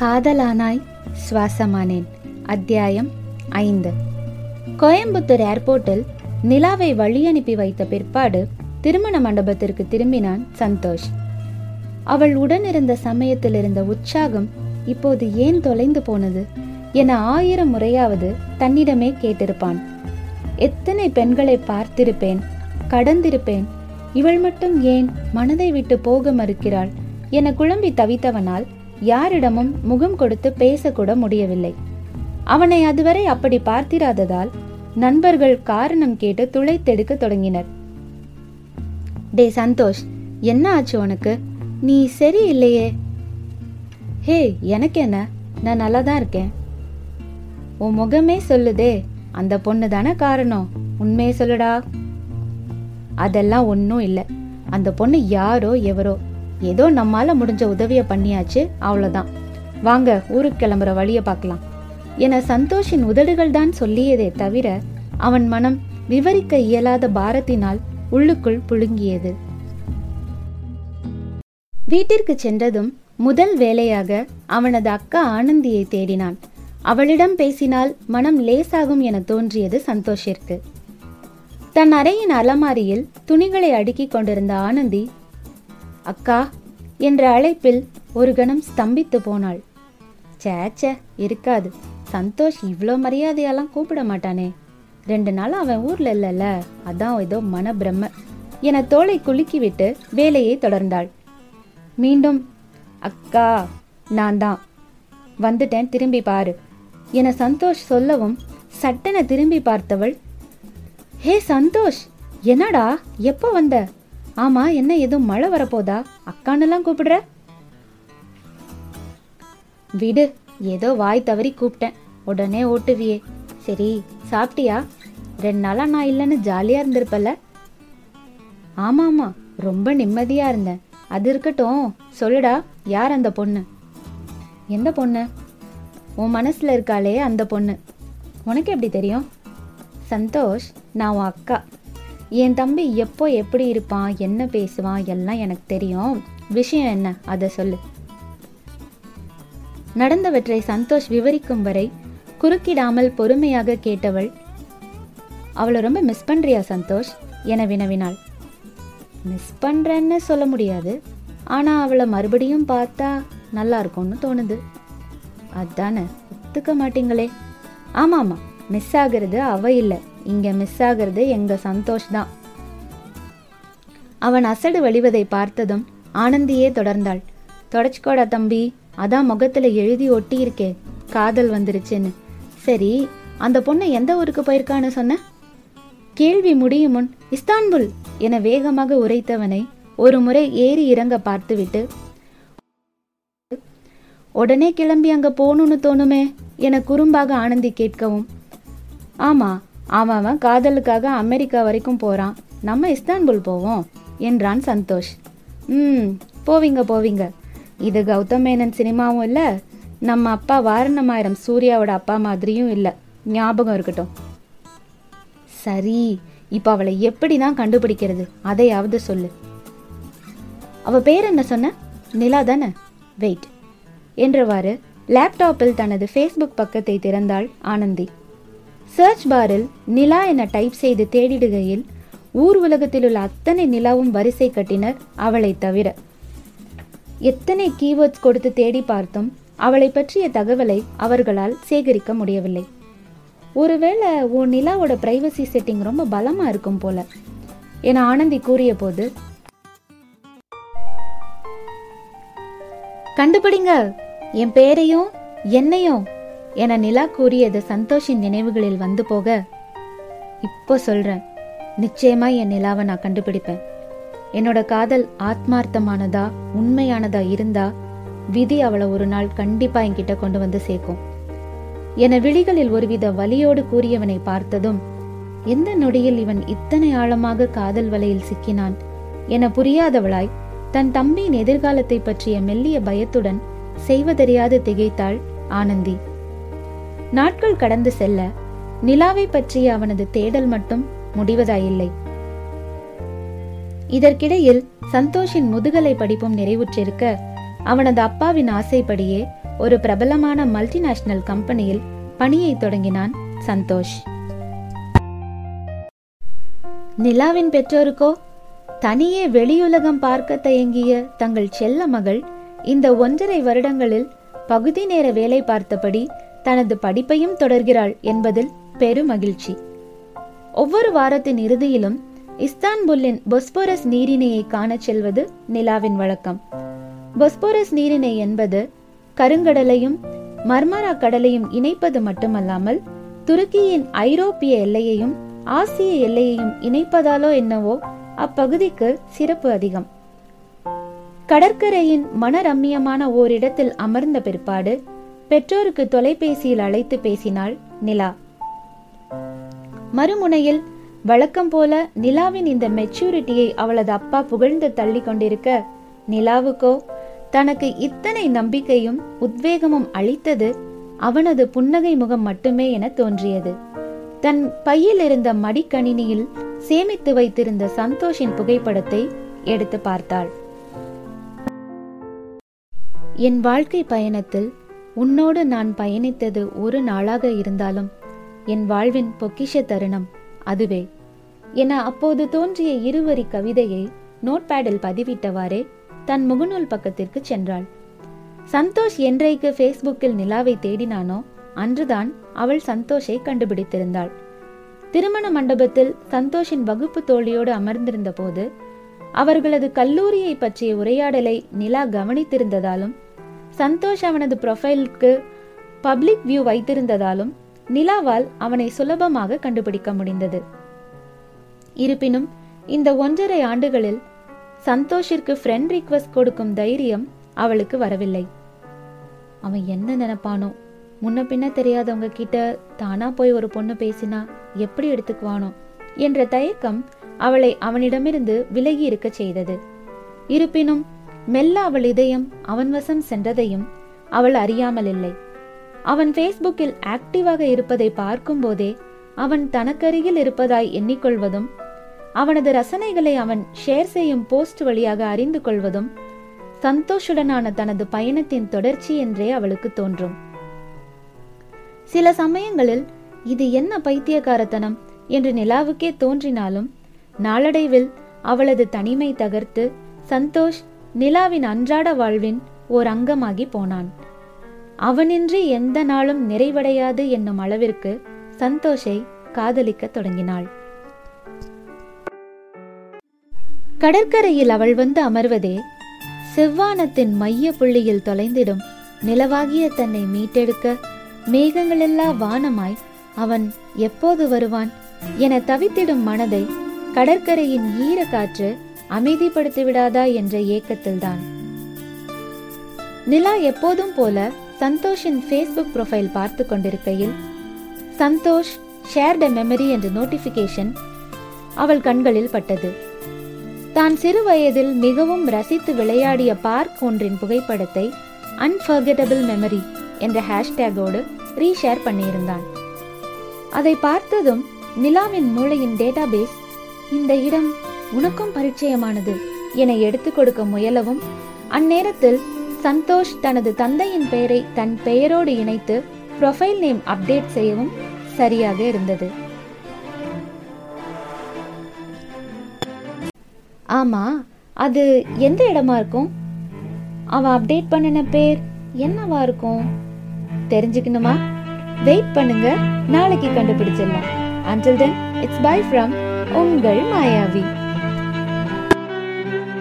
காதலானாய் சுவாசமானேன். அத்தியாயம் ஐந்து. கோயம்புத்தூர் ஏர்போர்ட்டில் நிலாவை வழி அனுப்பி வைத்த பிற்பாடு திருமண மண்டபத்திற்கு திரும்பினான் சந்தோஷ். அவள் உடனிருந்த சமயத்தில் இருந்த உற்சாகம் இப்போது ஏன் தொலைந்து போனது என ஆயிரம் முறையாவது தன்னிடமே கேட்டிருப்பான். எத்தனை பெண்களை பார்த்திருப்பேன் கடந்திருப்பேன் இவள் மட்டும் ஏன் மனதை விட்டு போக மறுக்கிறாள் என குழம்பி தவித்தவனால் யாரிடமும் முகம் கொடுத்து பேசக்கூட முடியவில்லை. அவனை அதுவரை அப்படி பார்த்திராததால் நண்பர்கள் காரணம் கேட்டு துளைத்தெடுக்க தொடங்கினர். டே சந்தோஷ் என்ன ஆச்சு உனக்கு? நீ சரியில்லையே. ஹே எனக்கு என்ன நான் நல்லா தான் இருக்கேன். உன் முகமே சொல்லுதே அந்த பொண்ணு தானே காரணம்? உண்மையை சொல்லுடா. அதெல்லாம் ஒன்றும் இல்லை. அந்த பொண்ணு யாரோ எவரோ. ஏதோ நம்மால முடிஞ்ச உதவியை பண்ணியாச்சு அவ்வளோதான் வாங்க ஊருக்கு கிளம்புற வழியை பார்க்கலாம் என சந்தோஷின் உதடுகள் தான் சொல்லியதே தவிர அவன் மனம் விவரிக்க இயலாத பாரத்தினால் உள்ளுக்குள் புழுங்கியது. வீட்டிற்கு சென்றதும் முதல் வேலையாக அவனது அக்கா ஆனந்தியை தேடினான். அவளிடம் பேசினால் மனம் லேசாகும் என தோன்றியது சந்தோஷிற்கு. தன் அறையின் அலமாரியில் துணிகளை அடுக்கிக் கொண்டிருந்த ஆனந்தி அக்கா என்ற அழைப்பில் ஒரு கணம் ஸ்தம்பித்து போனாள். சேச்ச இருக்காது. சந்தோஷ் இவ்வளோ மரியாதையெல்லாம் கூப்பிட மாட்டானே. ரெண்டு நாள் அவன் ஊர்ல இல்லைல்ல. அதான் ஏதோ மனப்பிரம என தோலை குலுக்கிவிட்டு வேலையை தொடர்ந்தாள். மீண்டும் அக்கா நான் தான். வந்துட்டேன் திரும்பி பாரு என சந்தோஷ் சொல்லவும் சட்டென திரும்பி பார்த்தவள் ஹே சந்தோஷ் என்னடா? எப்போ வந்த? ஆமா என்ன ஏதோ மழை வரப்போதா? அக்கானெல்லாம் கூப்பிடுற? விடு ஏதோ வாய் தவறி கூப்பிட்டேன். உடனே ஓட்டுவியே. சரி சாப்பிட்டியா? ரெண்டு நாளா நான் இல்லைன்னு ஜாலியா இருந்திருப்பல ஆமா ஆமா ரொம்ப நிம்மதியா இருந்தேன். அது இருக்கட்டும் சொல்லுடா யார் அந்த பொண்ணு? எந்த பொண்ணு? உன் மனசுல இருக்காளே அந்த பொண்ணு. உனக்கு எப்படி தெரியும்? சந்தோஷ் நான் உன் அக்கா. என் தம்பி எப்போ எப்படி இருப்பான் என்ன பேசுவான் எல்லாம் எனக்கு தெரியும். விஷயம் என்ன? அதை சொல்லு. நடந்தவற்றை சந்தோஷ் விவரிக்கும் வரை குறுக்கிடாமல் பொறுமையாக கேட்டவள் அவளை ரொம்ப மிஸ் பண்றியா சந்தோஷ்? என வினவினாள். மிஸ் பண்றேன்னு சொல்ல முடியாது. ஆனா அவளை மறுபடியும் பார்த்தா நல்லா இருக்கும்னு தோணுது. அதானே? ஒத்துக்க மாட்டீங்களே. ஆமாம் ஆமாம் மிஸ் ஆகிறது அவ இல்லை. இங்கே மிஸ் ஆகுறது எங்கள் சந்தோஷ் தான். அவன் அசடு வழிவதை பார்த்ததும் ஆனந்தியே தொடர்ந்தாள். தொடச்சிக்கோடா தம்பி அதான் முகத்தில் எழுதி ஒட்டியிருக்கே காதல் வந்துருச்சுன்னு. சரி அந்த பொண்ணு எந்த ஊருக்கு போயிருக்கான்னு சொன்ன? கேள்வி முடியும் முன் இஸ்தான்புல் என வேகமாக உரைத்தவனை ஒரு முறை ஏறி இறங்க பார்த்துவிட்டு உடனே கிளம்பி அங்க போகணும்னு தோணுமே என குறும்பாக ஆனந்தி கேட்கவும் ஆமா அவன் அவன் காதலுக்காக அமெரிக்கா வரைக்கும் போகிறான் நம்ம இஸ்தான்புல் போவோம் என்றான் சந்தோஷ். ம் போவீங்க போவீங்க. இது கௌதம் மேனன் சினிமாவும் இல்லை. நம்ம அப்பா வாரணமாயிரம் சூர்யாவோட அப்பா மாதிரியும் இல்லை. ஞாபகம் இருக்கட்டும். சரி இப்போ அவளை எப்படி தான் கண்டுபிடிக்கிறது? அதையாவது சொல்லு. அவ பேர் என்ன சொன்ன? நிலா தானே? வெயிட் என்றவாறு லேப்டாப்பில் தனது ஃபேஸ்புக் பக்கத்தை திறந்தாள் ஆனந்தி. சர்ச் பாரில் நிலா என டைப் செய்து தேடிடுகையில் ஊர் உலகத்தில் உள்ள அத்தனை நிலாவும் வரிசை கட்டினர் அவளை தவிர. எத்தனை கீவேர்ட்ஸ் கொடுத்து தேடி பார்த்தும் அவளை பற்றிய தகவலை அவர்களால் சேகரிக்க முடியவில்லை. ஒருவேளை உன் நிலாவோட பிரைவசி செட்டிங் ரொம்ப பலமாக இருக்கும் போல என ஆனந்தி கூறிய போது கண்டுபிடிங்க என் பேரையும் என்னையும் என நிலா கூறியது சந்தோஷின் நினைவுகளில் வந்து போக இப்போ சொல்றேன். நிச்சயமா என் நிலாவை நான் கண்டுபிடிப்பேன். என்னோட காதல் ஆத்மார்த்தமானதா உண்மையானதா இருந்தா விதி அவளை ஒரு நாள் கண்டிப்பா என்கிட்ட கொண்டு வந்து சேர்க்கும். என விழிகளில் ஒருவித வலியோடு கூறியவனை பார்த்ததும் எந்த நொடியில் இவன் இத்தனை ஆழமாக காதல் வலையில் சிக்கினான்? என புரியாதவளாய் தன் தம்பியின் எதிர்காலத்தை பற்றிய மெல்லிய பயத்துடன் செய்வதறியாது திகைத்தாள் ஆனந்தி. நாட்கள் கடந்து செல்ல நிலாவை பற்றிய அவனது தேடல் மட்டும் முடிவதாயில்லை. இதற்கிடையில் சந்தோஷின் முதுகலை படிப்பும் நிறைவுற்றிருக்க அவனது அப்பாவின் ஆசைப்படியே ஒரு பிரபலமான மல்டிநேஷனல் கம்பெனியில் பணியை தொடங்கினான் சந்தோஷ். நிலாவின் பெற்றோருக்கோ தனியே வெளியுலகம் பார்க்க தயங்கிய தங்கள் செல்ல மகள் இந்த ஒன்றரை வருடங்களில் பகுதி நேர வேலை பார்த்தபடி தனது படிப்பையும் தொடர்கிறாள் என்பதில் பெருமகிழ்ச்சி. ஒவ்வொரு வாரத்தின் இறுதியிலும் இஸ்தான்புல்லின் பொஸ்போரஸ் நீரிணையை காணச் செல்வது நிலாவின் வழக்கம். பொஸ்போரஸ் நீரிணை என்பது கருங்கடலையும் மர்மரா கடலையும் இணைப்பது மட்டுமல்லாமல் துருக்கியின் ஐரோப்பிய எல்லையையும் ஆசிய எல்லையையும் இணைப்பதாலோ என்னவோ அப்பகுதிக்கு சிறப்பு அதிகம். கடற்கரையின் மனரம்மியமான ஓரிடத்தில் அமர்ந்த பிற்பாடு பெற்றோருக்கு தொலைபேசியில் அழைத்து பேசினாள் நிலா. மறுமுனையில் வழக்கம் போல நிலாவின் இந்த மெச்சூரிட்டியை அவளது அப்பா புகழ்ந்து தள்ளி கொண்டிருக்க நிலாவுக்கோ தனக்கு இத்தனை நம்பிக்கையும் உத்வேகமும் அளித்தது அவனது புன்னகை முகம் மட்டுமே என தோன்றியது. தன் பையில் இருந்த மடிக்கணினியில் சேமித்து வைத்திருந்த சந்தோஷின் புகைப்படத்தை எடுத்து பார்த்தாள். என் வாழ்க்கை பயணத்தில் உன்னோடு நான் பயணித்தது ஒரு நாளாக இருந்தாலும் என் வாழ்வின் பொக்கிஷ தருணம் அதுவே. என அப்போது தோன்றிய இருவரி கவிதையை நோட்பேடில் பதிவிட்டவாறே தன் முகநூல் பக்கத்திற்கு சென்றாள். சந்தோஷ் என்றைக்கு ஃபேஸ்புக்கில் நிலாவை தேடினானோ அன்றுதான் அவள் சந்தோஷை கண்டுபிடித்திருந்தாள். திருமண மண்டபத்தில் சந்தோஷின் வகுப்பு தோழியோடு அமர்ந்திருந்த போது அவர்களது கல்லூரியை பற்றிய உரையாடலை நிலா கவனித்திருந்ததாலும் சந்தோஷ் அவனது ப்ரொஃபைலுக்கு பப்ளிக் வியூ வைத்திருந்ததாலும் நிலாவால் அவனை சுலபமாக கண்டுபிடிக்க முடிந்தது. இருப்பினும் இந்த ஒன்றரை ஆண்டுகளில் சந்தோஷிற்கு ஃப்ரெண்ட் ரிக்வஸ்ட் கொடுக்கும் தைரியம் அவளுக்கு வரவில்லை. அவன் என்ன நினைப்பானோ? முன்ன பின்ன தெரியாதவங்க கிட்ட தானா போய் ஒரு பொண்ணு பேசினா எப்படி எடுத்துக்குவானோ? என்ற தயக்கம் அவளை அவனிடமிருந்து விலகி இருக்க செய்தது. இருப்பினும் மெல்ல அவள் இதயம் அவன் வசம் சென்றதையும் அவள் அறியாமல் இல்லை அவன் ஃபேஸ்புக்கில் ஆக்டிவாக இருப்பதை பார்க்கும்போதே அவன் தனக்கருகில் இருப்பதாய் எண்ணிக்கொள்வதும் அவனது ரசனைகளை அவன் ஷேர் செய்யும் போஸ்ட் வழியாக அறிந்து கொள்வதும் சந்தோஷுடனான தனது பயணத்தின் தொடர்ச்சி என்றே அவளுக்கு தோன்றும். சில சமயங்களில் இது என்ன பைத்தியக்காரத்தனம் என்று நிலாவுக்கே தோன்றினாலும் நாளடைவில் அவளது தனிமை தகர்த்து சந்தோஷ் நிலாவின் அன்றாட வாழ்வின் ஓர் அங்கமாகி போனான். அவனின்றி எந்த நாளும் நிறைவடையாது என்னும் அளவிற்கு சந்தோஷை காதலிக்க தொடங்கினாள். கடற்கரையில் அவள் வந்து அமர்வதே செவ்வானத்தின் மைய புள்ளியில் தொலைந்திடும் நிலவாகிய தன்னை மீட்டெடுக்க மேகங்களெல்லா வானமாய் அவன் எப்போது வருவான் என தவித்திடும் மனதை கடற்கரையின் ஈர காற்று அமைதிப்படுத்தி விடாதா என்ற ஏக்கத்தில்தான். நிலா எப்போதும் போல சந்தோஷின் ஃபேஸ்புக் ப்ரொஃபைல் பார்த்து கொண்டிருக்கையில் சந்தோஷ் ஷேர்ட் மெமரி என்ற நோட்டிபிகேஷன் அவள் கண்களில் பட்டது. தான் சிறு வயதில் மிகவும் ரசித்து விளையாடிய பார்க் ஒன்றின் புகைப்படத்தை அன்ஃபர்கெட்டபிள் மெமரி என்ற ஹேஷ்டேகோடு ரீஷேர் பண்ணியிருந்தான். அதை பார்த்ததும் நிலாவின் மூளையின் டேட்டாபேஸ் இந்த இடம் உனக்கும் பரிச்சயமானது. என எடுத்துக் கொடுக்க முயலவும் அந்நேரத்தில் சந்தோஷ் தனது தந்தையின் பெயரை தன் பெயரோடு இணைத்து ப்ரொஃபைல் நேம் அப்டேட் செய்யவும் சரியாக இருந்தது. ஆமா அது எந்த இடமா இருக்கும்? அவ அப்டேட் பண்ணின பேர் என்னவா இருக்கும்? தெரிஞ்சுக்கணுமா? வெயிட் பண்ணுங்க நாளைக்கு கண்டுபிடிச்சிடலாம். Until then it's bye from உங்கள் மாயாவி.